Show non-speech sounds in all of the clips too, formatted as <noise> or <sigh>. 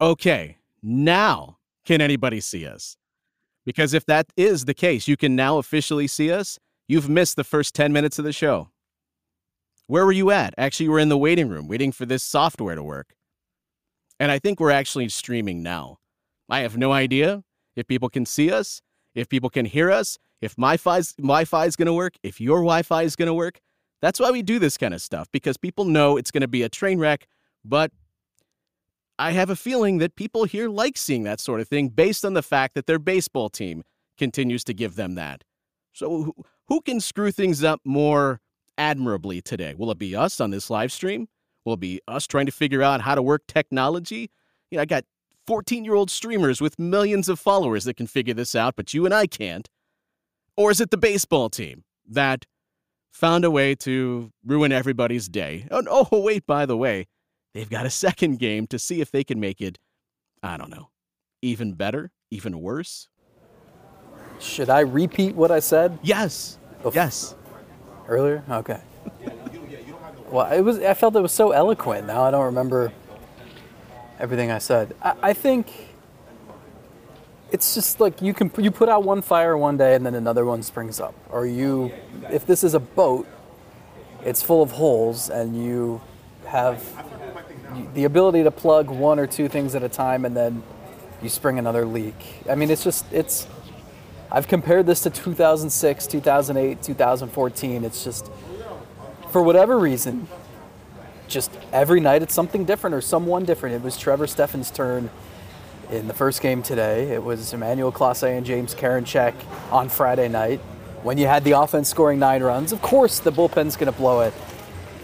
Okay, now can anybody see us? Because if that is the case, you can now officially see us. You've missed the first 10 minutes of the show. Where were you at? Actually, you were in the waiting room waiting for this software to work. And I think we're actually streaming now. I have no idea if people can see us, if people can hear us, if my Wi-Fi is going to work, if your Wi-Fi is going to work. That's why we do this kind of stuff because people know it's going to be a train wreck, but I have a feeling that people here like seeing that sort of thing based on the fact that their baseball team continues to give them that. So who can screw things up more admirably today? Will it be us on this live stream? Will it be us trying to figure out how to work technology? You know, I got 14 year old streamers with millions of followers that can figure this out, but you and I can't. Or is it the baseball team that found a way to ruin everybody's day? Oh, oh <laughs> wait, by the way, they've got a second game to see if they can make it, I don't know, even better, even worse. Should I repeat what I said? Yes. Bef- yes. Earlier? Okay. well, it was. I felt it was so eloquent. Now I don't remember everything I said. I, I think it's just like you can you put out one fire one day and then another one springs up or you if this is a boat it's full of holes and you have the ability to plug one or two things at a time and then you spring another leak i mean it's just it's i've compared this to 2006 2008 2014 it's just for whatever reason just every night it's something different or someone different it was trevor stephan's turn in the first game today. It was Emmanuel Clase and James Karinchak on Friday night. When you had the offense scoring nine runs, of course the bullpen's going to blow it.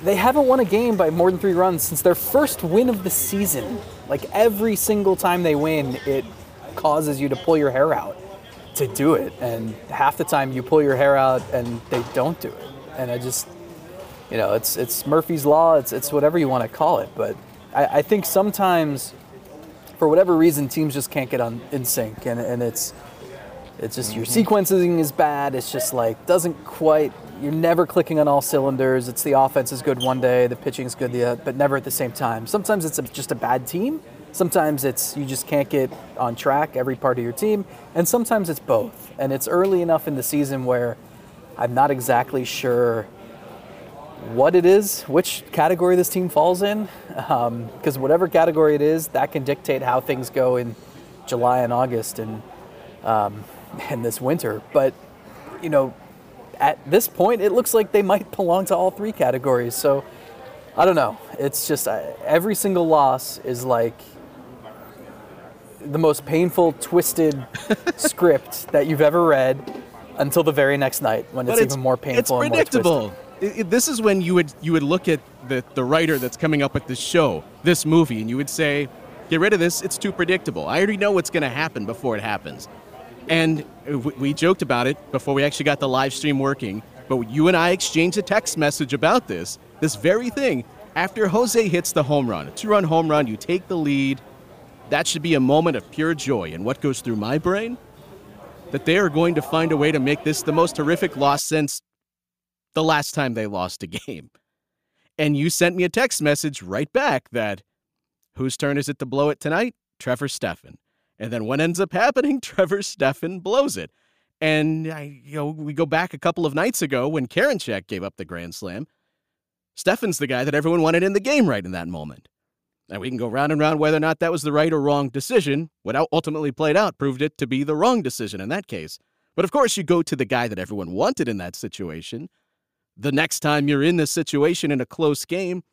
They haven't won a game by more than three runs since their first win of the season. Like every single time they win, it causes you to pull your hair out to do it. And half the time you pull your hair out and they don't do it. And I just, you know, it's it's Murphy's law. It's it's whatever you want to call it. But I, I think sometimes for whatever reason, teams just can't get on in sync, and, and it's it's just your mm-hmm. sequencing is bad. It's just like doesn't quite. You're never clicking on all cylinders. It's the offense is good one day, the pitching is good the but never at the same time. Sometimes it's a, just a bad team. Sometimes it's you just can't get on track every part of your team, and sometimes it's both. And it's early enough in the season where I'm not exactly sure what it is, which category this team falls in, because um, whatever category it is, that can dictate how things go in July and August and um, <laughs> and this winter. But you know, at this point, it looks like they might belong to all three categories. So I don't know. It's just uh, every single loss is like the most painful, twisted <laughs> script that you've ever read until the very next night when it's, it's even more painful. It's predictable it, it, this is when you would you would look at the the writer that's coming up with this show, this movie, and you would say, "Get rid of this. It's too predictable. I already know what's going to happen before it happens." And we joked about it before we actually got the live stream working. But you and I exchanged a text message about this, this very thing. After Jose hits the home run, a two run home run, you take the lead. That should be a moment of pure joy. And what goes through my brain? That they are going to find a way to make this the most horrific loss since the last time they lost a <laughs> game. And you sent me a text message right back that whose turn is it to blow it tonight? Trevor Stephan. And then what ends up happening? <laughs> Trevor Stephan blows it. And I, you know, we go back a couple of nights ago when Karinchak gave up the grand slam. Stephan's the guy that everyone wanted in the game right in that moment. And we can go round and round whether or not that was the right or wrong decision. What ultimately played out proved it to be the wrong decision in that case. But of course, you go to the guy that everyone wanted in that situation, the next time you're in this situation in a close game,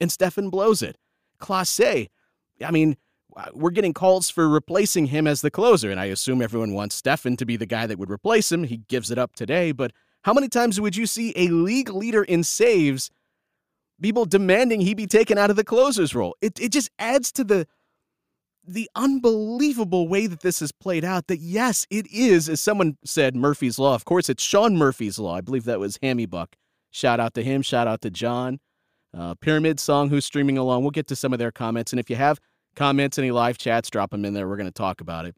and Stephan blows it. Clase, I mean, we're getting calls for replacing him as the closer, and I assume everyone wants Stephan to be the guy that would replace him. He gives it up today, but how many times would you see a league leader in saves, people demanding he be taken out of the closer's role? It, it just adds to the the unbelievable way that this has played out that yes, it is, as someone said, Murphy's Law. Of course, it's Sean Murphy's Law. I believe that was Hammy Buck. Shout out to him. Shout out to John. Uh, Pyramid Song, who's streaming along. We'll get to some of their comments. And if you have comments, any live chats, drop them in there. We're going to talk about it.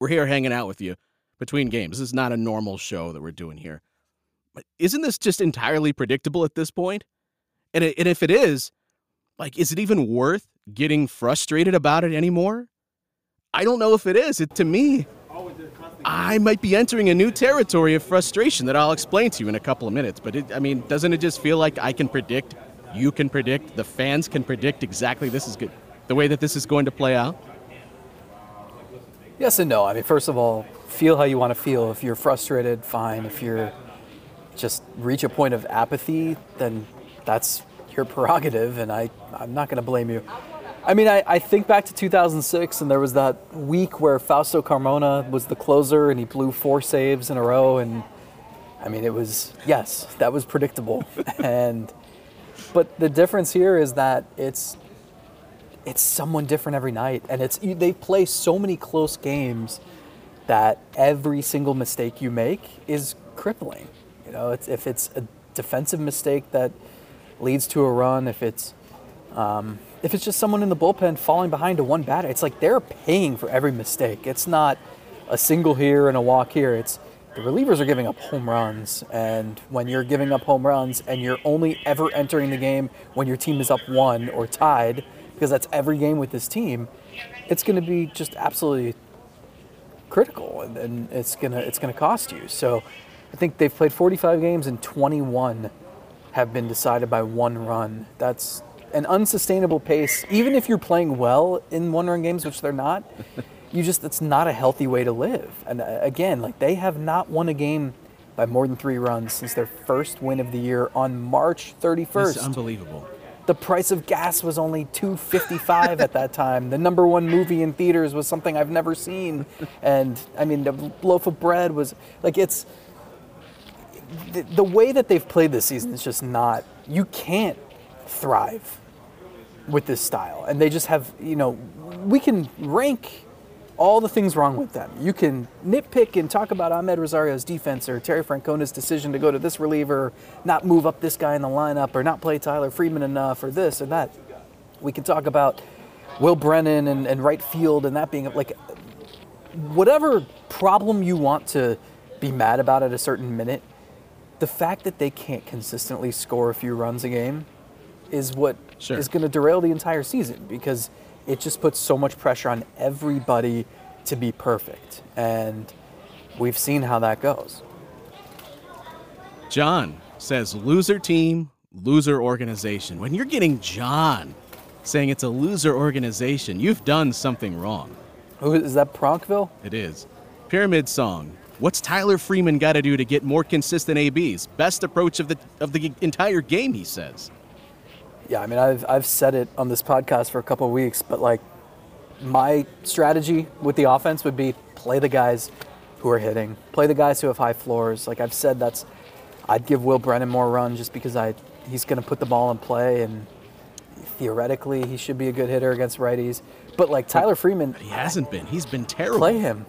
We're here hanging out with you between games. This is not a normal show that we're doing here. But isn't this just entirely predictable at this point? And, it, and if it is, like, is it even worth getting frustrated about it anymore? I don't know if it is. It to me, I might be entering a new territory of frustration that I'll explain to you in a couple of minutes. But it, I mean, doesn't it just feel like I can predict, you can predict, the fans can predict exactly this is good, the way that this is going to play out? Yes and no. I mean, first of all, feel how you want to feel. If you're frustrated, fine. If you're just reach a point of apathy, then that's your prerogative, and I, I'm not going to blame you. I mean, I, I think back to 2006, and there was that week where Fausto Carmona was the closer, and he blew four saves in a row, and I mean, it was yes, that was predictable, <laughs> and but the difference here is that it's it's someone different every night, and it's they play so many close games that every single mistake you make is crippling. You know, it's if it's a defensive mistake that leads to a run, if it's um, if it's just someone in the bullpen falling behind to one batter, it's like they're paying for every mistake. It's not a single here and a walk here. It's the relievers are giving up home runs, and when you're giving up home runs and you're only ever entering the game when your team is up one or tied, because that's every game with this team, it's going to be just absolutely critical, and, and it's gonna it's gonna cost you. So, I think they've played 45 games and 21 have been decided by one run. That's an unsustainable pace, even if you're playing well in one run games, which they're not. you just, it's not a healthy way to live. And uh, again, like they have not won a game by more than three runs since their first win of the year on March 31st. It's unbelievable. The price of gas was only 255 at that time. The number one movie in theaters was something I've never seen. And I mean, the loaf of bread was like it's the, the way that they've played this season is just not you can't thrive with this style. And they just have, you know, we can rank all the things wrong with them. You can nitpick and talk about Amed Rosario's defense or Terry Francona's decision to go to this reliever, not move up this guy in the lineup, or not play Tyler Freeman enough, or this or that. We can talk about Will Brennan and, and right field and that being like whatever problem you want to be mad about at a certain minute. The fact that they can't consistently score a few runs a game is what Sure. is going to derail the entire season because it just puts so much pressure on everybody to be perfect. And we've seen how that goes. John says loser team, loser organization. When you're getting John saying it's a loser organization, you've done something wrong. Who is that Pronkville? It is. Pyramid song. What's Tyler Freeman got to do to get more consistent ABs? Best approach of the of the entire game, he says. Yeah, I mean, I've, I've said it on this podcast for a couple of weeks, but like my strategy with the offense would be play the guys who are hitting, play the guys who have high floors. Like I've said, that's I'd give Will Brennan more run just because I he's going to put the ball in play and theoretically he should be a good hitter against righties. But like Tyler Freeman, He hasn't been. He's been terrible. play him.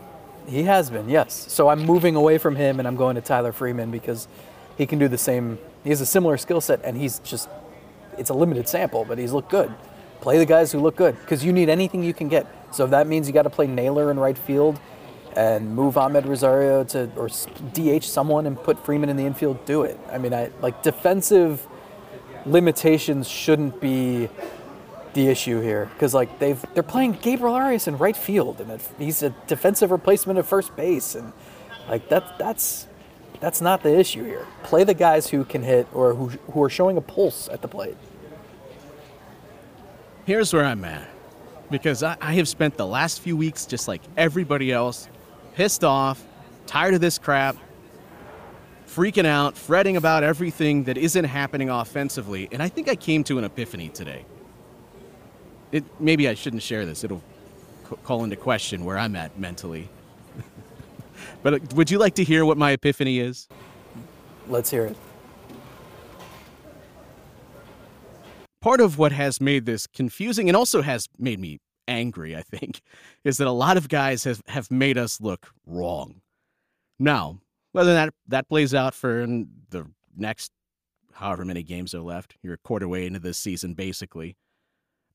He has been, yes. So I'm moving away from him and I'm going to Tyler Freeman because he can do the same. He has a similar skill set and he's just it's a limited sample, but he's looked good. Play the guys who look good because you need anything you can get. So if that means you got to play Naylor in right field and move Amed Rosario to or DH someone and put Freeman in the infield, do it. I mean, I like defensive limitations shouldn't be the issue here because like they've they're playing Gabriel Arias in right field and it, he's a defensive replacement at first base and like that that's that's not the issue here. Play the guys who can hit or who who are showing a pulse at the plate. Here's where I'm at. Because I, I have spent the last few weeks, just like everybody else, pissed off, tired of this crap, freaking out, fretting about everything that isn't happening offensively. And I think I came to an epiphany today. It, maybe I shouldn't share this. It'll call into question where I'm at mentally. But uh, would you like to hear what my epiphany is? Let's hear it. part of what has made this confusing and also has made me angry, I think, <laughs> is that a lot of guys have, have made us look wrong. Now, whether that that plays out for the next however many games are left, you're a quarter way into this season, basically.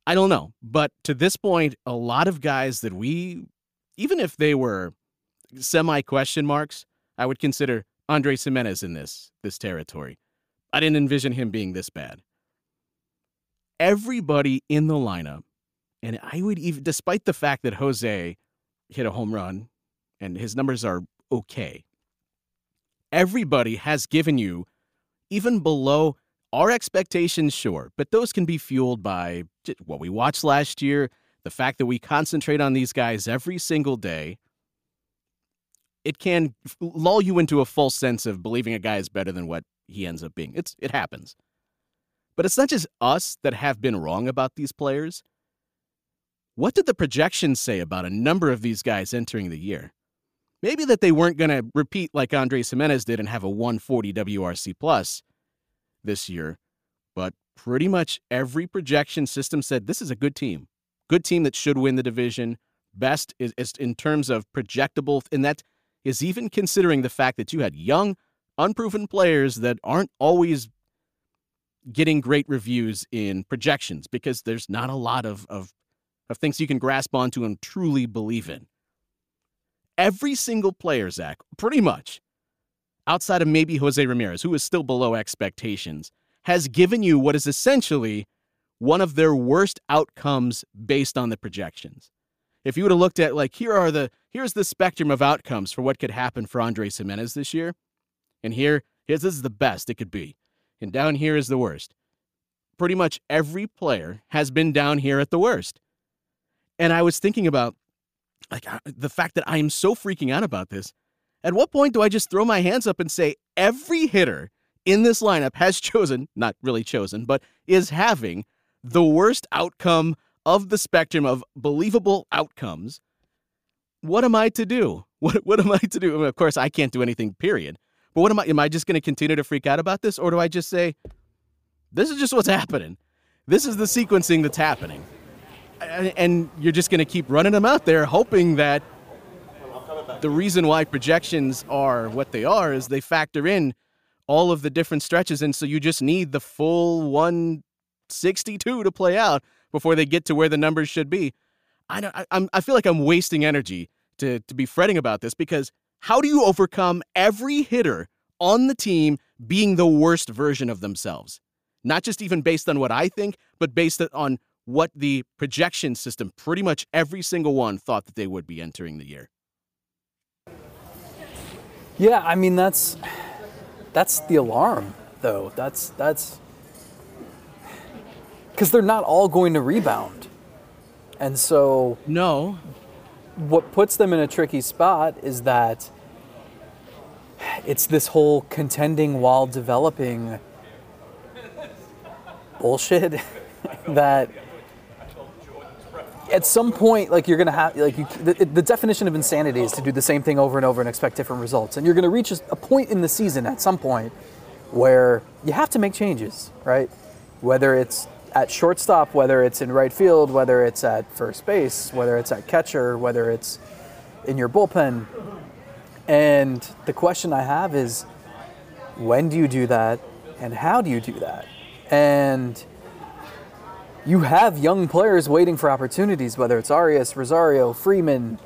I don't know. But to this point, a lot of guys that we, even if they were semi question marks, I would consider Andre Gimenez in this this territory. I didn't envision him being this bad everybody in the lineup And I would even, despite the fact that Jose hit a home run and his numbers are okay, everybody has given you, even below our expectations, sure, but those can be fueled by what we watched last year, the fact that we concentrate on these guys every single day. It can lull you into a false sense of believing a guy is better than what he ends up being. It's it happens. But it's not just us that have been wrong about these players. What did the projections say about a number of these guys entering the year? Maybe that they weren't going to repeat like Andres Gimenez did and have a 140 WRC plus this year, but pretty much every projection system said this is a good team. Good team that should win the division. Best is, is in terms of projectable, and that is even considering the fact that you had young, unproven players that aren't always getting great reviews in projections because there's not a lot of, of, of things you can grasp onto and truly believe in. Every single player, Zach, pretty much, outside of maybe Jose Ramirez, who is still below expectations, has given you what is essentially one of their worst outcomes based on the projections. If you would have looked at like here are the here's the spectrum of outcomes for what could happen for Andres Gimenez this year, and here here's this is the best it could be, and down here is the worst. Pretty much every player has been down here at the worst. And I was thinking about like the fact that I am so freaking out about this. At what point do I just throw my hands up and say every hitter in this lineup has <laughs> chosen, not really chosen, but is having the worst outcome of the spectrum of believable outcomes? What am I to do? <laughs> What, what am I to do? I mean, of course, I can't do anything, period. But what am I? Am I just going to continue to freak out about this? Or do I just say, this is just what's <laughs> happening? This is the sequencing that's happening. And you're just going to keep running them out there, hoping that the reason why projections are what they are is they factor in all of the different stretches. And so you just need the full 162 to play out before they get to where the numbers should be. I, don't, I, I'm, I feel like I'm wasting energy to, to be fretting about this because how do you overcome every hitter on the team being the worst version of themselves? Not just even based on what I think, but based on what the projection system, pretty much every single one thought that they would be entering the year. Yeah, I mean that's that's the alarm though. That's that's because they're not all going to rebound. And so no, what puts them in a tricky spot is that it's this whole contending while developing bullshit <laughs> that at some point, like you're gonna have, like you, the, the, definition of insanity is to do the same thing over and over and expect different results. And you're gonna reach a point in the season at some point where you have to make changes, right? Whether it's at shortstop, whether it's in right field, whether it's at first base, whether it's at catcher, whether it's in your bullpen. And the question I have is, when do you do that, and how do you do that? And you have young players waiting for opportunities, whether it's Arias, Rosario, Freeman,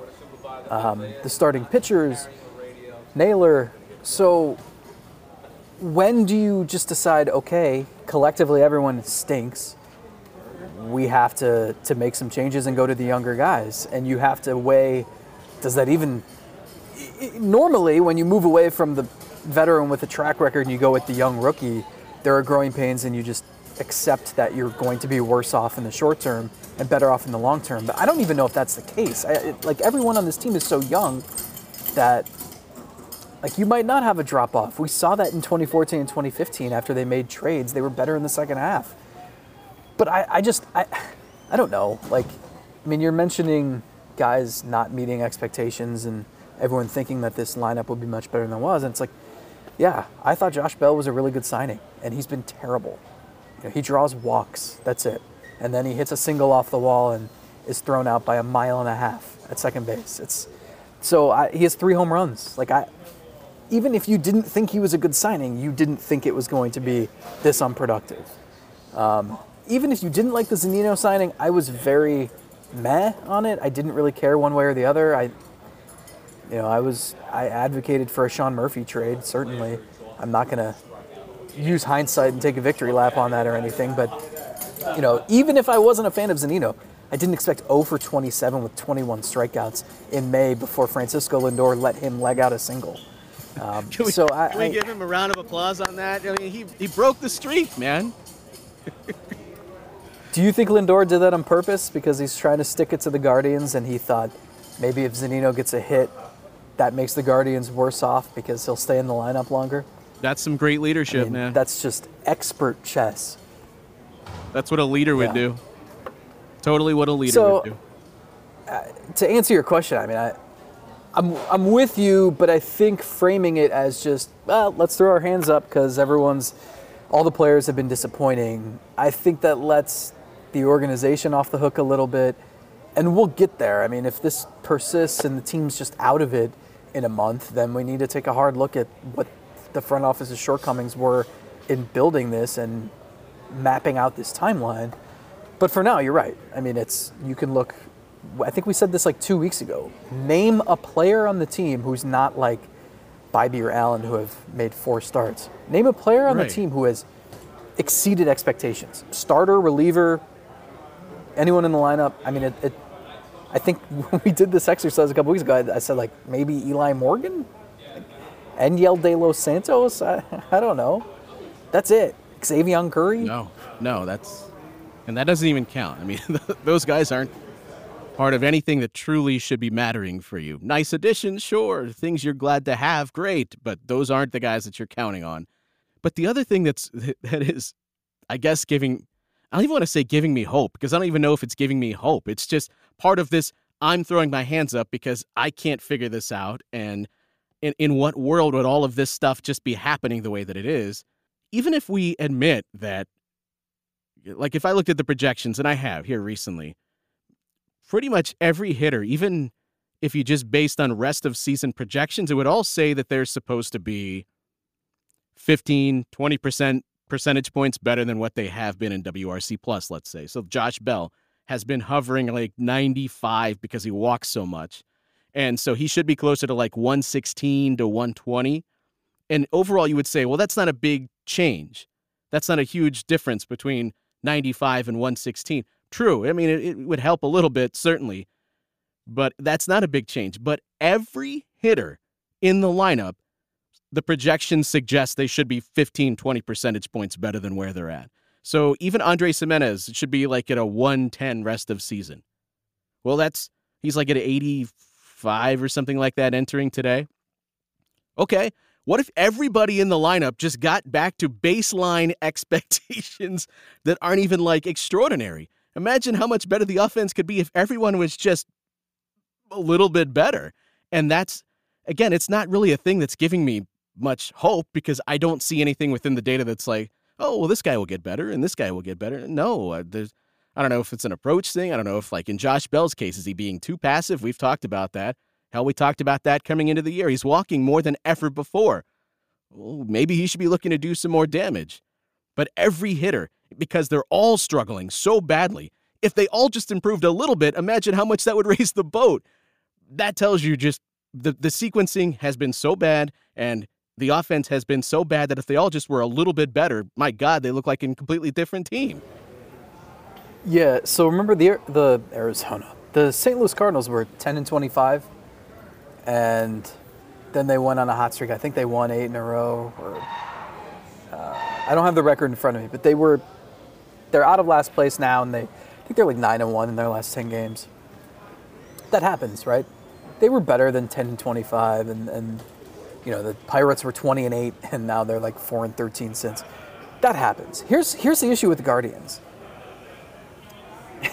um, the starting pitchers, Naylor. So when do you just decide, okay, collectively everyone stinks. We have to, to make some changes and go to the younger guys. And you have to weigh does that even. Normally, when you move away from the veteran with a track record and you go with the young rookie, there are growing pains and you just accept that you're going to be worse off in the short term and better off in the long term. But I don't even know if that's the case. I, it, like everyone on this team is so young that like you might not have a drop off. We saw that in 2014 and 2015 after they made trades. They were better in the second half. But I, I just I I don't know. Like I mean you're mentioning guys not meeting expectations and everyone thinking that this lineup would be much better than it was. And it's like, yeah, I thought Josh Bell was a really good signing, and he's been terrible. You know, he draws walks. That's it. And then he hits a single off the wall and is thrown out by a mile and a half at second base. It's so I, he has three home runs. Like I, even if you didn't think he was a good signing, you didn't think it was going to be this unproductive. Um, even if you didn't like the Zunino signing, I was very meh on it. I didn't really care one way or the other. I, you know, I was I advocated for a Sean Murphy trade. Certainly, I'm not gonna use hindsight and take a victory lap on that or anything. But you know, even if I wasn't a fan of Zunino, I didn't expect 0 for 27 with 21 strikeouts in May before Francisco Lindor let him leg out a single. Um, Can we, so I, can we I- give him a round of applause on that? I mean, he, he broke the streak, man. <laughs> do you think Lindor did that on purpose because he's trying to stick it to the Guardians and he thought maybe if Zunino gets a hit, that makes the Guardians worse off because he'll stay in the lineup longer? That's some great I leadership, mean, man. That's just expert chess. That's what a leader would Yeah. do. Totally what a leader So- would do. to answer your question, I mean, I, I'm I'm with you, but I think framing it as just well, let's throw our hands up because everyone's, all the players have been disappointing. I think that lets the organization off the hook a little bit, and we'll get there. I mean, if this persists and the team's just out of it in a month, then we need to take a hard look at what the front office's shortcomings were in building this and mapping out this timeline. But for now, you're right. I mean, it's you can look. I think we said this like two weeks ago. Name a player on the team who's not like Bibee or Allen who have made four starts. Name a player on Right. the team who has exceeded expectations. Starter, reliever, anyone in the lineup. I mean, it. it I think <laughs> when we did this exercise a couple weeks ago, I, I said like maybe Eli Morgan, Enyel De Los Santos. I, I don't know. That's it. Xzavion Curry. No, no, that's, and that doesn't even count. I mean, <laughs> those guys aren't part of anything that truly should be mattering for you. Nice additions, sure. Things you're glad to have, great, but those aren't the guys that you're counting on. But the other thing that's <laughs> that is, I guess, giving. I don't even want to say giving me hope because I don't even know if it's giving me hope. It's just part of this. I'm throwing my hands up because I can't figure this out. And in, in what world would all of this stuff just be happening the way that it is? Even if we admit that like if I looked at the projections, and I have here recently, pretty much every hitter, even if you just based on rest of season projections, it would all say that they're supposed to be 15, 20% percentage points better than what they have been in WRC plus, let's say. So Josh Bell has been hovering like 95 because he walks so much. And so he should be closer to like 116 to 120. And overall, you would say, well, that's not a big change. That's not a huge difference between 95 and 116. True. I mean, it, it would help a little bit, certainly, but that's not a big change. But every hitter in the lineup, the projections suggest they should be 15, 20 percentage points better than where they're at. So even Andre Gimenez should be like at a 110 rest of season. Well, that's, he's like at 85 or something like that entering today. Okay. What if everybody in the lineup just got back to baseline <laughs> expectations that aren't even like extraordinary? Imagine how much better the offense could be if everyone was just a little bit better. And that's, again, it's not really a thing that's giving me much hope because I don't see anything within the data that's like, oh, well, this guy will get better and this guy will get better. No, uh, there's, I don't know if it's an approach thing. I don't know if, like in Josh Bell's case, is he being too passive? We've talked about that. Hell, we talked about that coming into the year. He's walking more than ever before. Well, maybe he should be looking to do some more damage. But every hitter, because they're all struggling so badly, if they all just improved a little bit, imagine how much that would <laughs> raise the boat. That tells you just the, the sequencing has been so bad and the offense has been so bad that if they all just were a little bit better, my God, they look like a completely different team. Yeah. So remember the the Arizona, the St. Louis Cardinals were 10 and 25, and then they went on a hot streak. I think they won eight in a row. Or, uh, I don't have the record in front of me, but they were they're out of last place now, and they I think they're like nine and one in their last 10 games. That happens, right? They were better than 10 and 25, and and you know the Pirates were 20 and eight, <laughs> and now they're like four and 13 since. That happens. Here's here's the issue with the Guardians. <laughs>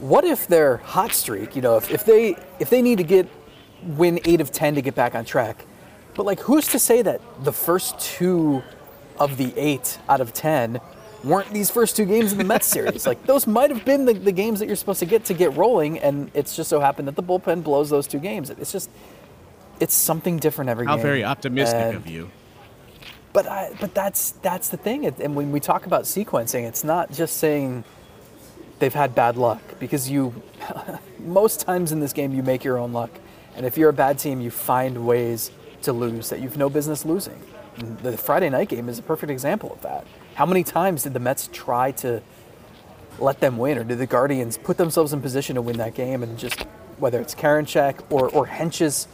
what if their hot streak, you know, if, if they if they need to get win eight of ten to get back on track, but like who's to say that the first two of the eight out of ten weren't these first two games in the Mets series? like those might have been the, the games that you're supposed to get to get rolling, and it's just so happened that the bullpen blows those two games. It's just it's something different every How game. How very optimistic And- of you. but I, but that's that's the thing. And when we talk about sequencing, it's not just saying they've had bad luck because you <laughs> most times in this game you make your own luck. And if you're a bad team, you find ways to lose that you've no business losing. And the Friday night game is a perfect example of that. How many times did the Mets try to let them win, or did the Guardians put themselves in position to win that game and just whether it's Karinchak or or Hentges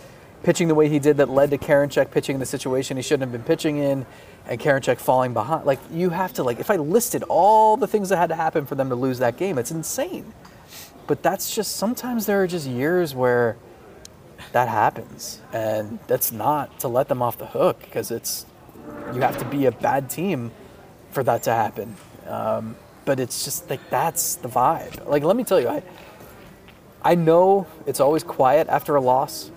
pitching the way he did that led to Karinchak pitching in the situation he shouldn't have been pitching in, and Karinchak falling behind. Like you have to like if I listed all the things that had to happen for them to lose that game, it's insane. But that's just sometimes there are just years where that happens, and that's not to let them off the hook because it's you have to be a bad team for that to happen. Um, but it's just like that's the vibe. Like let me tell you, I I know it's always quiet after a loss.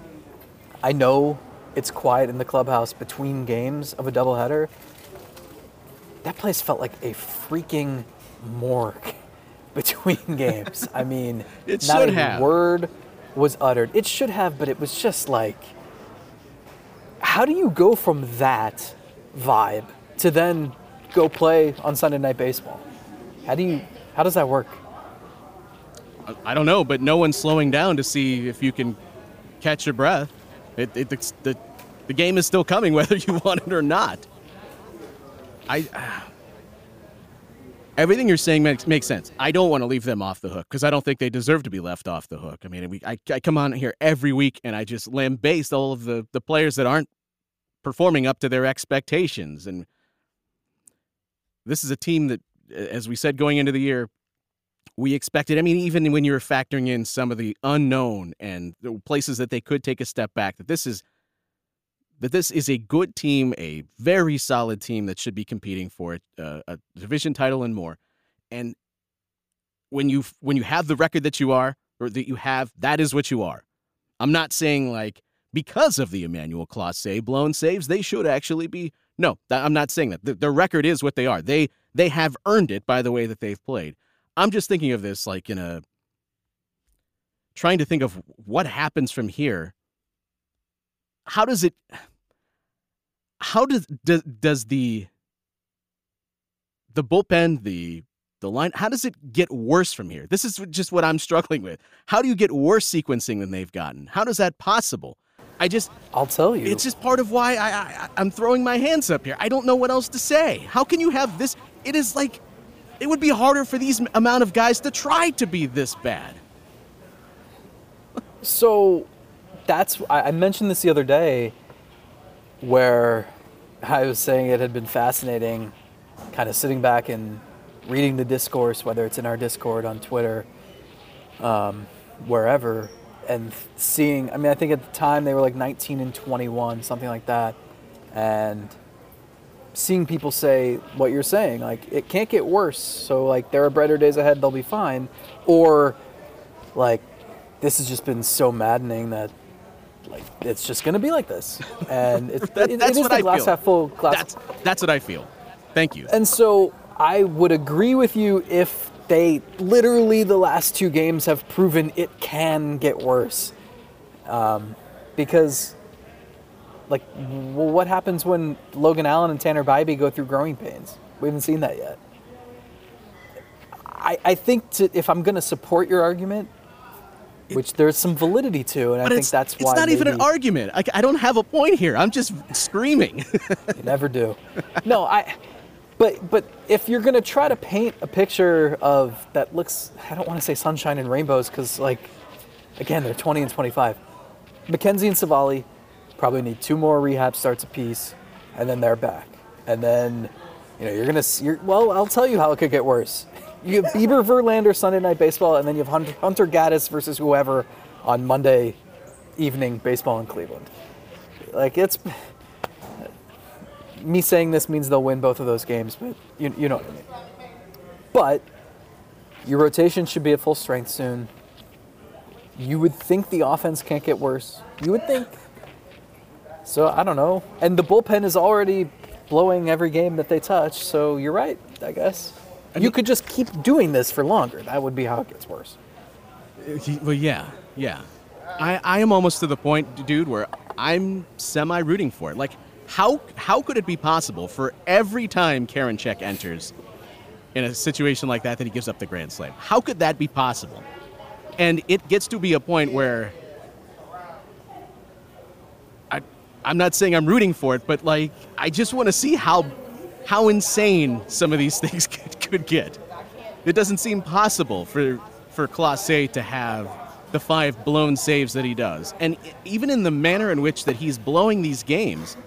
I know it's quiet in the clubhouse between games of a doubleheader. That place felt like a freaking morgue <laughs> between <laughs> games. I mean, It not a have. word was uttered. It should have, but it was just like, how do you go from that vibe to then go play on Sunday Night Baseball? How do you? How does that work? I don't know, but no one's slowing down to see if you can catch your breath. It, it, it's, the, the game is still coming <laughs> whether you want it or not. I. <sighs> Everything you're saying makes, makes sense. I don't want to leave them off the hook because I don't think they deserve to be left off the hook. I mean, we, I, I come on here every week and I just lambaste all of the, the players that aren't performing up to their expectations. And this is a team that, as we said going into the year, we expected. I mean, even when you're factoring in some of the unknown and the places that they could take a step back, that this is that this is a good team, a very solid team that should be competing for a, uh, a division title and more. And when you when you have the record that you are, or that you have, that is what you are. I'm not saying like because of the Emmanuel Clase blown saves, they should actually be. No, I'm not saying that. The, their record is what they are. They they have earned it by the way that they've played. I'm just thinking of this like in a trying to think of what happens from here. How does it how does does, does the the bullpen, the the line, how does it get worse from here? This is just what I'm struggling with. How do you get worse sequencing than they've gotten? How does that possible? I just I'll tell you. it's just part of why I, I I'm throwing my hands up here. I don't know what else to say. How can you have this? It is like it would be harder for these amount of guys to try to be this bad. So that's I I mentioned this the other day where I was saying it had been fascinating kind of sitting back and reading the discourse, whether it's in our Discord on Twitter, um, wherever, and seeing I mean I think at the time they were like 19 and 21, something like that. And seeing people say what you're saying, like it can't get worse. So like there are brighter days ahead, they'll be fine. Or like this has just been so maddening that like it's just gonna be like this. And <laughs> it's, That- it, that's it is what the I glass feel. half full, glass That's that's what I feel. Thank you. and so I would agree with you if they literally the last two games have proven it can get worse. Um, because, like, well, what happens when Logan Allen and Tanner Bibee go through growing pains? We haven't seen that yet. I, I think to, if I'm going to support your argument, which there's some validity to, and I think it's, that's it's why not even an argument. I, I don't have a point here. I'm just screaming. You never do. <laughs> No, I. But but if you're gonna try to paint a picture of that looks, I don't want to say sunshine and rainbows because like, again they're 20 and 25. McKenzie and Civale probably need two more rehab starts apiece, and then they're back. And then, you know, you're gonna. You're, well, I'll tell you how it could get worse. You have <laughs> Bieber Verlander Sunday night baseball, and then you have Hunter, Hunter Gaddis versus whoever on Monday evening baseball in Cleveland. Like it's me saying this means they'll win both of those games, but you, you know what I mean. But your rotation should be at full strength soon. You would think the offense can't get worse. You would think. So I don't know. And the bullpen is already blowing every game that they touch. So you're right, I guess. You could just keep doing this for longer. That would be how it gets worse. well, yeah, yeah. I, I am almost to the point, dude, where I'm semi rooting for it. Like, how how could it be possible for every time Karinchak enters in a situation like that that he gives up the grand slam? How could that be possible? And it gets to be a point where I I'm not saying I'm rooting for it, but like I just want to see how how insane some of these <laughs> things could, could get. it doesn't seem possible for for Clase to have the five blown saves that he does. And even in the manner in which that he's blowing these games,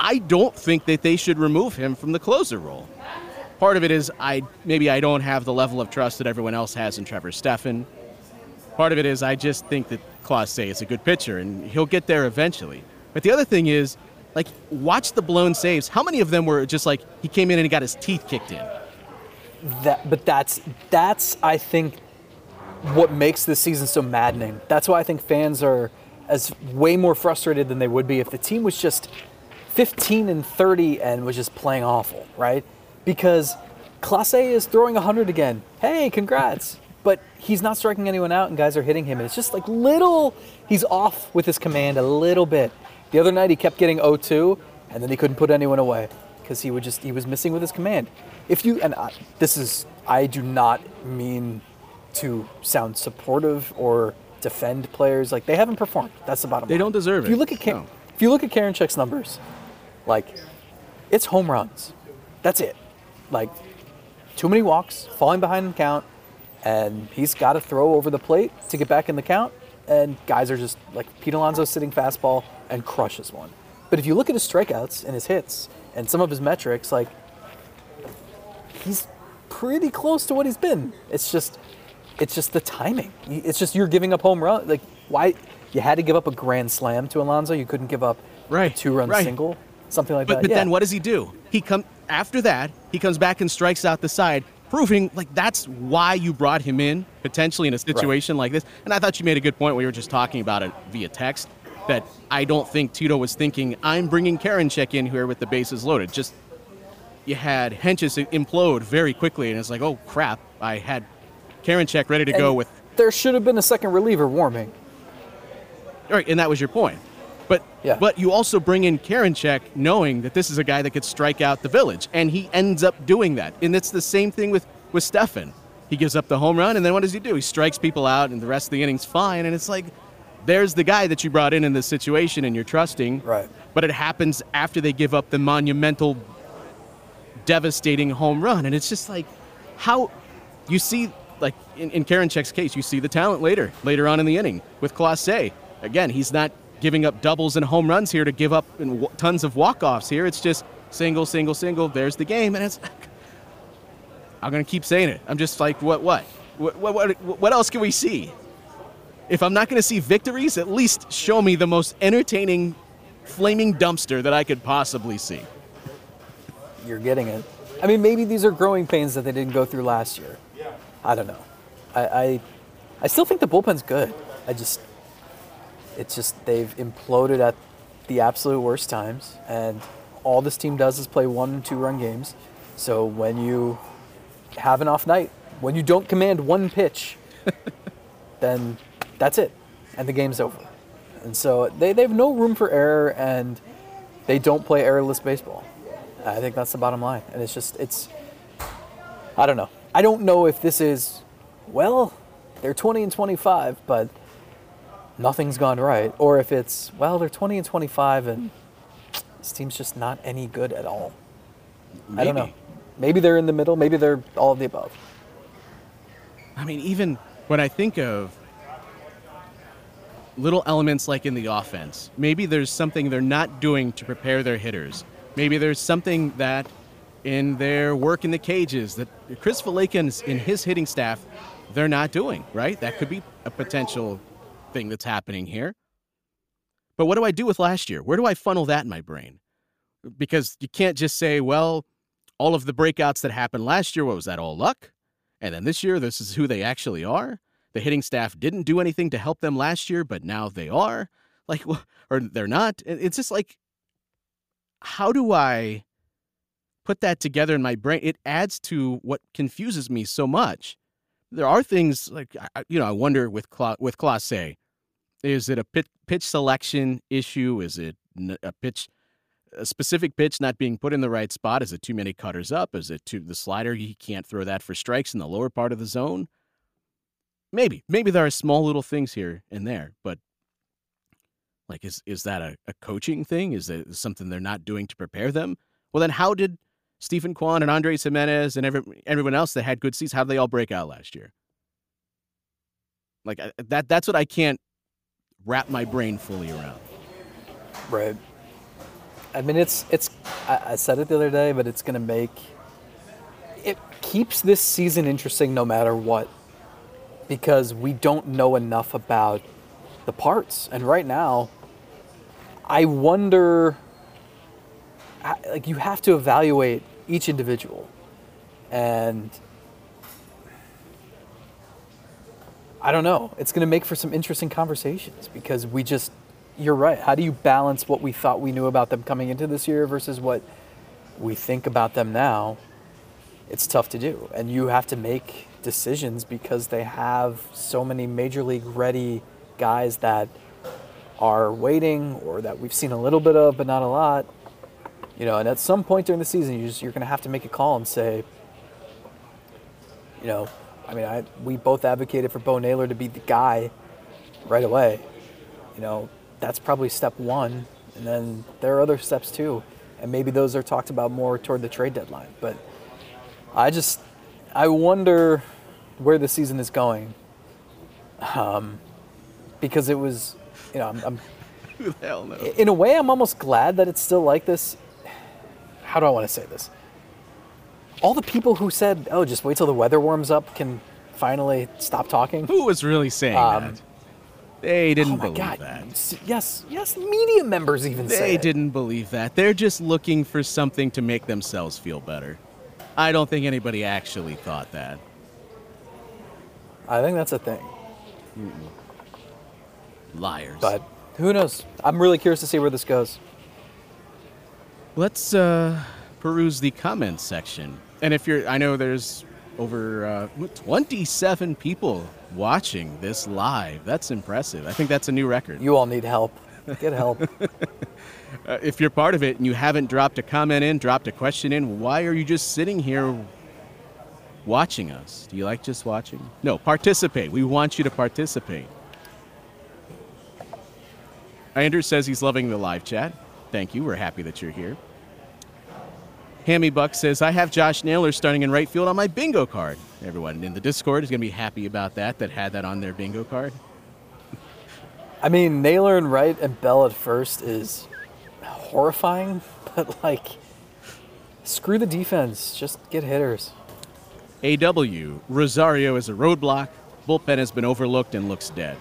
I don't think that they should remove him from the closer role. Part of it is I maybe I don't have the level of trust that everyone else has in Trevor Stephan. Part of it is I just think that Clase is a good pitcher and he'll get there eventually. But the other thing is, like, watch the blown saves. How many of them were just like he came in and he got his teeth kicked in? That, but that's that's I think what makes this season so maddening. That's why I think fans are as way more frustrated than they would be if the team was just 15 and 30 and was just playing awful, right? Because Clase is throwing 100 again. Hey, congrats. But he's not striking anyone out and guys are hitting him. And it's just like little, he's off with his command a little bit. The other night he kept getting 0-2 and then he couldn't put anyone away because he would just, he was missing with his command. If you, and I, this is, I do not mean to sound supportive or defend players. Like they haven't performed. That's the bottom They line. They don't deserve if You it. look at Ka- No. if you look at Karinchak's numbers, like it's home runs. That's it. Like too many walks, falling behind in count, and he's got to throw over the plate to get back in the count. And guys are just like Pete Alonso sitting fastball and crushes one. But if you look at his strikeouts and his hits and some of his metrics, like he's pretty close to what he's been. It's just, it's just the timing. It's just you're giving up home run. Like why you had to give up a grand slam to Alonso, you couldn't give up Right, a two run right. single, something like But, that. but yeah. then what does he do? He come after that. He comes back and strikes out the side, proving like that's why you brought him in potentially in a situation like this. And I thought you made a good point. We were just talking about it via text. That I don't think Tito was thinking. I'm bringing Karinchak in here with the bases loaded. Just you had Hentges implode very quickly, and it's like, oh crap! I had Karinchak ready to go with there should have been a second reliever warming. Right, and that was your point. But Yeah. but you also bring in Karinchak knowing that this is a guy that could strike out the village, and he ends up doing that. And it's the same thing with with Stephan. He gives up the home run, and then what does he do? He strikes people out, and the rest of the inning's fine. And it's like, there's the guy that you brought in in this situation, and you're trusting. Right. But it happens after they give up the monumental, devastating home run, and it's just like, how you see like in, in Karinchak's case, you see the talent later, later on in the inning with Clase. Again, he's not giving up doubles and home runs here to give up tons of walk-offs here. It's just single, single, single. There's the game, and it's. I'm gonna keep saying it. I'm just like, what, what, what, what, what, what else can we see? If I'm not gonna see victories, at least show me the most entertaining, flaming dumpster that I could possibly see. You're getting it. I mean, maybe these are growing pains that they didn't go through last year. I don't know. I, I, I still think the bullpen's good. I just, it's just they've imploded at the absolute worst times, and all this team does is play one and two run games. So when you have an off night, when you don't command one pitch, <laughs> then that's it, and the game's over. And so they, they have no room for error, and they don't play errorless baseball. I think that's the bottom line. And it's just, it's, I don't know. I don't know if this is, well, they're 20 and 25, but nothing's gone right. Or if it's, well, they're 20 and 25 and this team's just not any good at all. I don't know. Maybe. Maybe they're in the middle. Maybe they're all of the above. I mean, even when I think of little elements like in the offense, maybe there's something they're not doing to prepare their hitters. Maybe there's something that in their work in the cages that Chris Valaika's in his hitting staff, they're not doing, right? That could be a potential thing that's happening here. But what do I do with last year? Where do I funnel that in my brain? Because you can't just say, well, all of the breakouts that happened last year, what was that, all luck? And then this year, this is who they actually are. The hitting staff didn't do anything to help them last year, but now they are. Like, or they're not. It's just like, how do I put that together in my brain? It adds to what confuses me so much. There are things like, you know, I wonder with Cla- with Clase, is it a pitch, pitch selection issue? Is it a pitch a specific pitch not being put in the right spot? Is it too many cutters up? Is it too the slider? He can't throw that for strikes in the lower part of the zone. Maybe, maybe there are small little things here and there, but like, is is that a, a coaching thing? Is it something they're not doing to prepare them? Well, then how did Steven Kwan and Andres Gimenez and every, everyone else that had good seasons, how did they all break out last year? Like that that's what I can't wrap my brain fully around. Right. I mean, it's it's. I, I said it the other day, but it's to make it keeps this season interesting no matter what, because we don't know enough about the parts, and right now, I wonder. Like you have to evaluate each individual, and I don't know. It's going to make for some interesting conversations because we just you're right. How do you balance what we thought we knew about them coming into this year versus what we think about them now? It's tough to do. And you have to make decisions because they have so many major league ready guys that are waiting or that we've seen a little bit of but not a lot. You know, and at some point during the season you just, you're going to have to make a call and say you know, I mean, I we both advocated for Bo Naylor to be the guy right away. You know, that's probably step one, and then there are other steps too, and maybe those are talked about more toward the trade deadline. But I just I wonder where the season is going, um, because it was, you know, I'm, I'm <laughs> Who the hell knows? in a way I'm almost glad that it's still like this. How do I want to say this? All the people who said, "Oh, just wait till the weather warms up," can finally stop talking. Who was really saying Um, that? They didn't oh believe god! that. Yes, yes. Media members even They didn't believe that. They're just looking for something to make themselves feel better. I don't think anybody actually thought that. I think that's a thing. Liars. But who knows? I'm really curious to see where this goes. Let's uh, peruse the comments section. And if you're, I know there's over uh, 27 people watching this live. That's impressive. I think that's a new record. You all need help. Get help. <laughs> Uh, if you're part of it and you haven't dropped a comment in, dropped a question in, why are you just sitting here watching us? Do you like just watching? No, participate. We want you to participate. Andrew says he's loving the live chat. Thank you. We're happy that you're here. Hammy Buck says, I have Josh Naylor starting in right field on my bingo card. Everyone in the Discord is going to be happy about that, that had that on their bingo card. I mean, Naylor and right and Bell at first is horrifying, <laughs> but like, screw the defense. Just get hitters. AW, Rosario is a roadblock. Bullpen has been overlooked and looks dead.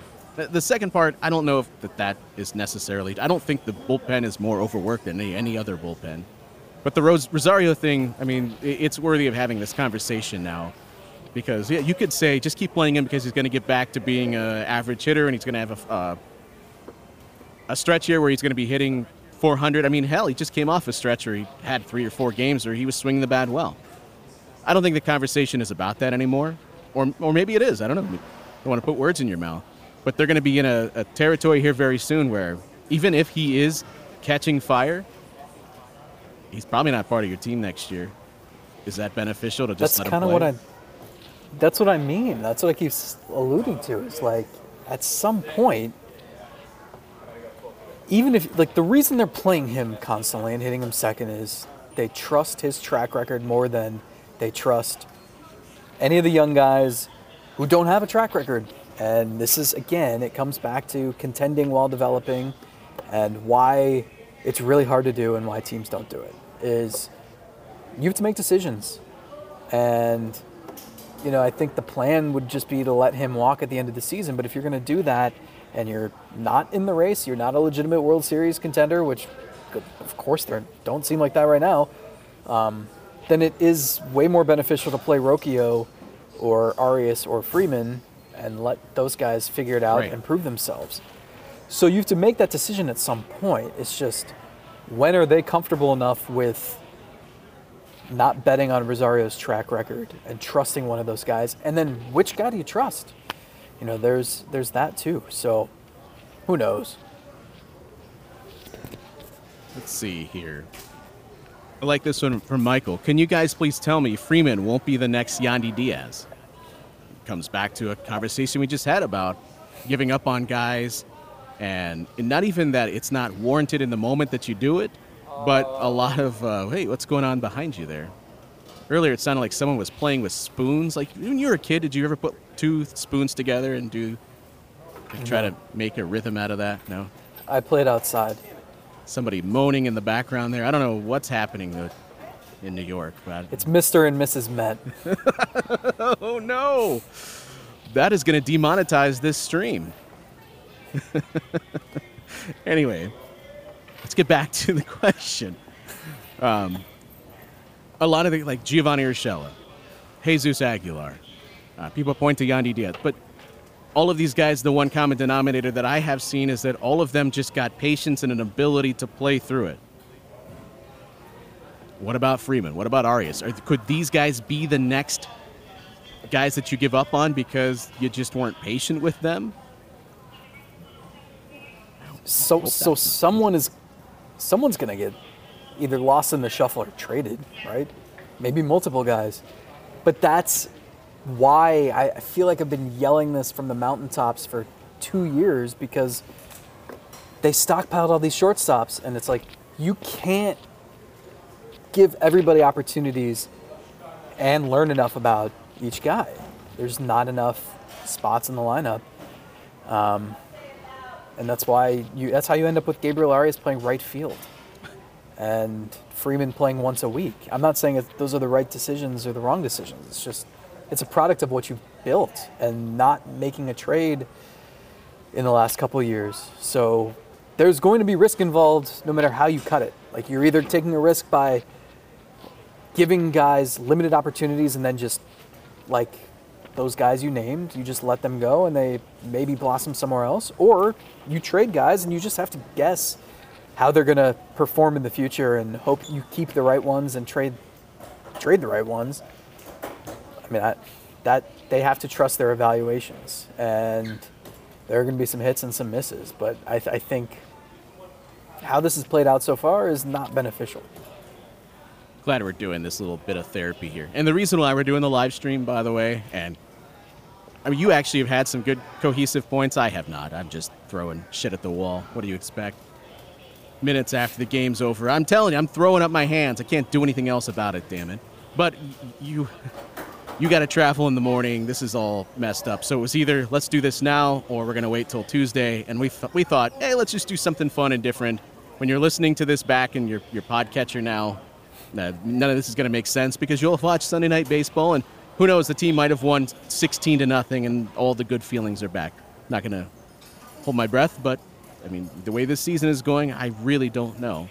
The- second part, I don't know if that, that is necessarily. I don't think the bullpen is more overworked than any, any other bullpen. But the Ros- Rosario thing, I mean, it's worthy of having this conversation now. Because yeah, you could say just keep playing him because he's going to get back to being an average hitter and he's going to have a, uh, a stretch here where he's going to be hitting 400. I mean, hell, he just came off a stretch where he had three or four games where he was swinging the bat well. I don't think the conversation is about that anymore. Or, or maybe it is. I don't know. I don't want to put words in your mouth. But they're going to be in a, a territory here very soon where even if he is catching fire, he's probably not part of your team next year. Is that beneficial to just That's let kind of what I. That's what I mean. That's what I keep alluding to. Is like, at some point, even if like the reason they're playing him constantly and hitting him second is they trust his track record more than they trust any of the young guys who don't have a track record. And this is again, it comes back to contending while developing, and why it's really hard to do and why teams don't do it is you have to make decisions. And you know, I think the plan would just be to let him walk at the end of the season. But if you're going to do that and you're not in the race, you're not a legitimate World Series contender, which of course they don't seem like that right now, um, then it is way more beneficial to play Rocchio or Arias or Freeman and let those guys figure it out Right. and prove themselves. So you have to make that decision at some point. It's just when are they comfortable enough with not betting on Rosario's track record and trusting one of those guys, and then which guy do you trust? You know, there's there's that too. So who knows? Let's see here. I like this one from Michael. Can you guys please tell me Freeman won't be the next Yandy Diaz? Comes back to a conversation we just had about giving up on guys, and, and not even that it's not warranted in the moment that you do it, but a lot of uh, hey, what's going on behind you there? Earlier, it sounded like someone was playing with spoons. Like when you were a kid, did you ever put two spoons together and do like, try to make a rhythm out of that? No. I played outside. Somebody moaning in the background there. I don't know what's happening though in New York, but It's Mr. and Mrs. Met. <laughs> oh no, that is going to demonetize this stream. <laughs> anyway, let's get back <laughs> to the question. Um, a lot of the like Giovanny Urshela, Jesus Aguilar, uh, people point to Yandy Diaz, but all of these guys, the one common denominator that I have seen is that all of them just got patience and an ability to play through it. What about Freeman? What about Arias? Are, could these guys be the next guys that you give up on because you just weren't patient with them? So so someone is someone's gonna get either lost in the shuffle or traded, right? Maybe multiple guys. But that's why I I feel like I've been yelling this from the mountaintops for two years because they stockpiled all these shortstops and it's like you can't give everybody opportunities and learn enough about each guy. There's not enough spots in the lineup. Um, and that's why you that's how you end up with Gabriel Arias playing right field and Freeman playing once a week. I'm not saying that those are the right decisions or the wrong decisions. It's just it's a product of what you've built and not making a trade in the last couple years. So there's going to be risk involved no matter how you cut it. Like you're either taking a risk by giving guys limited opportunities and then just like those guys you named, you just let them go and they maybe blossom somewhere else, or you trade guys and you just have to guess how they're going to perform in the future and hope you keep the right ones and trade trade the right ones. I mean, that they have to trust their evaluations, and there are going to be some hits and some misses. But I, th- I think how this has played out so far is not beneficial. Glad we're doing this little bit of therapy here. And the reason why we're doing the live stream, by the way, and I mean, you actually have had some good cohesive points. I have not. I'm just throwing shit at the wall. What do you expect? Minutes after the game's over, I'm telling you, I'm throwing up my hands. I can't do anything else about it. Damn it! But you, you got to travel in the morning. This is all messed up. So it was either let's do this now, or we're gonna wait till Tuesday. And we th- we thought, hey, let's just do something fun and different. When you're listening to this back in your your podcatcher now, uh, none of this is gonna make sense because you'll watched Sunday Night Baseball, and who knows, the team might have won 16 to nothing, and all the good feelings are back. Not gonna hold my breath, but I mean, the way this season is going, I really don't know.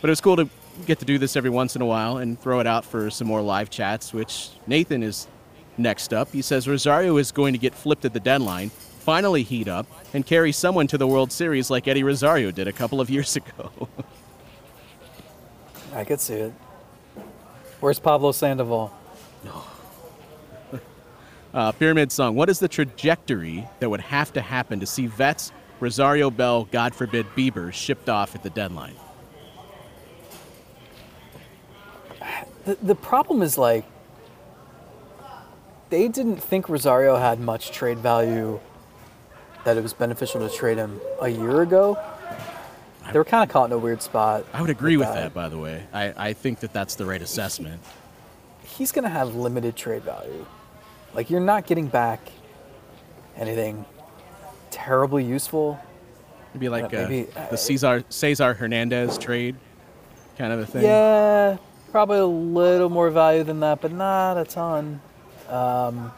But it was cool to get to do this every once in a while and throw it out for some more live chats, which Nathan is next up. He says Rosario is going to get flipped at the deadline, finally heat up, and carry someone to the World Series like Eddie Rosario did a couple of years <laughs> ago. I could see it. Where's Pablo Sandoval? <laughs> uh, Pyramid Song, what is the trajectory that would have to happen to see Vets, Rosario Bell, God forbid Bieber, shipped off at the deadline? The, the problem is like they didn't think Rosario had much trade value that it was beneficial to trade him a year ago. They were kind of caught in a weird spot. I would agree with that, by the way. I, I think that that's the right assessment. He's going to have limited trade value. Like you're not getting back anything terribly useful. Maybe like Yeah, uh, maybe, uh, the Cesar Cesar Hernandez trade kind of a thing. Yeah, probably a little more value than that, but not a ton. Um,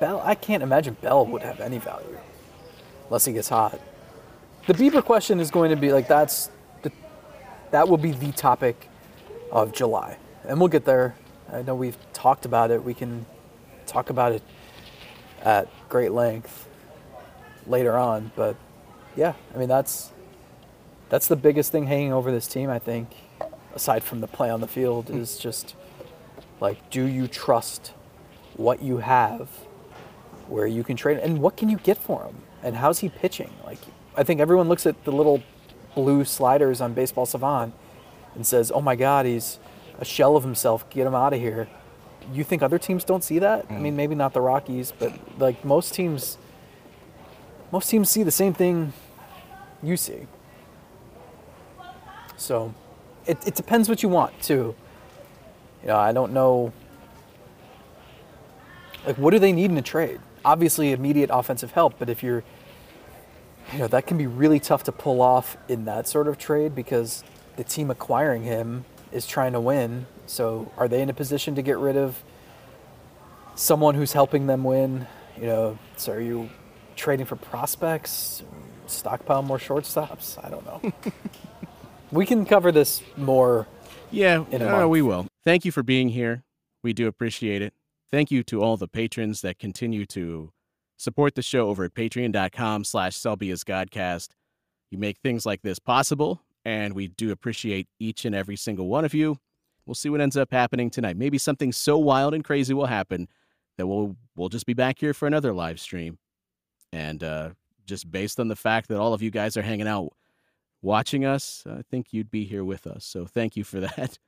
Bell, I can't imagine Bell would have any value unless he gets hot. The Bieber question is going to be like that's the, that will be the topic of July, and we'll get there. I know we've talked about it. We can talk about it at great length later on, but yeah, I mean that's that's the biggest thing hanging over this team, I think, aside from the play on the field, is just like, do you trust what you have where you can trade and what can you get for him? And how's he pitching? Like, I think everyone looks at the little blue sliders on Baseball Savant and says, oh my God, he's a shell of himself, get him out of here. You think other teams don't see that? I mean, mm. maybe not the Rockies, but like most teams, most teams see the same thing you see. So it, it depends what you want too. You know, I don't know. Like, what do they need in a trade? Obviously, immediate offensive help, but if you're, you know, that can be really tough to pull off in that sort of trade because the team acquiring him is trying to win. So, are they in a position to get rid of someone who's helping them win? You know, so are you trading for prospects? Stockpile more shortstops? I don't know. <laughs> we can cover this more. Yeah, in uh, we will. Thank you for being here. We do appreciate it. Thank you to all the patrons that continue to support the show over at patreon.com slash Godcast. You make things like this possible, and we do appreciate each and every single one of you. We'll see what ends up happening tonight. Maybe something so wild and crazy will happen that we'll we'll just be back here for another live stream. And uh, just based on the fact that all of you guys are hanging out watching us, I think you'd be here with us. So thank you for <laughs> that.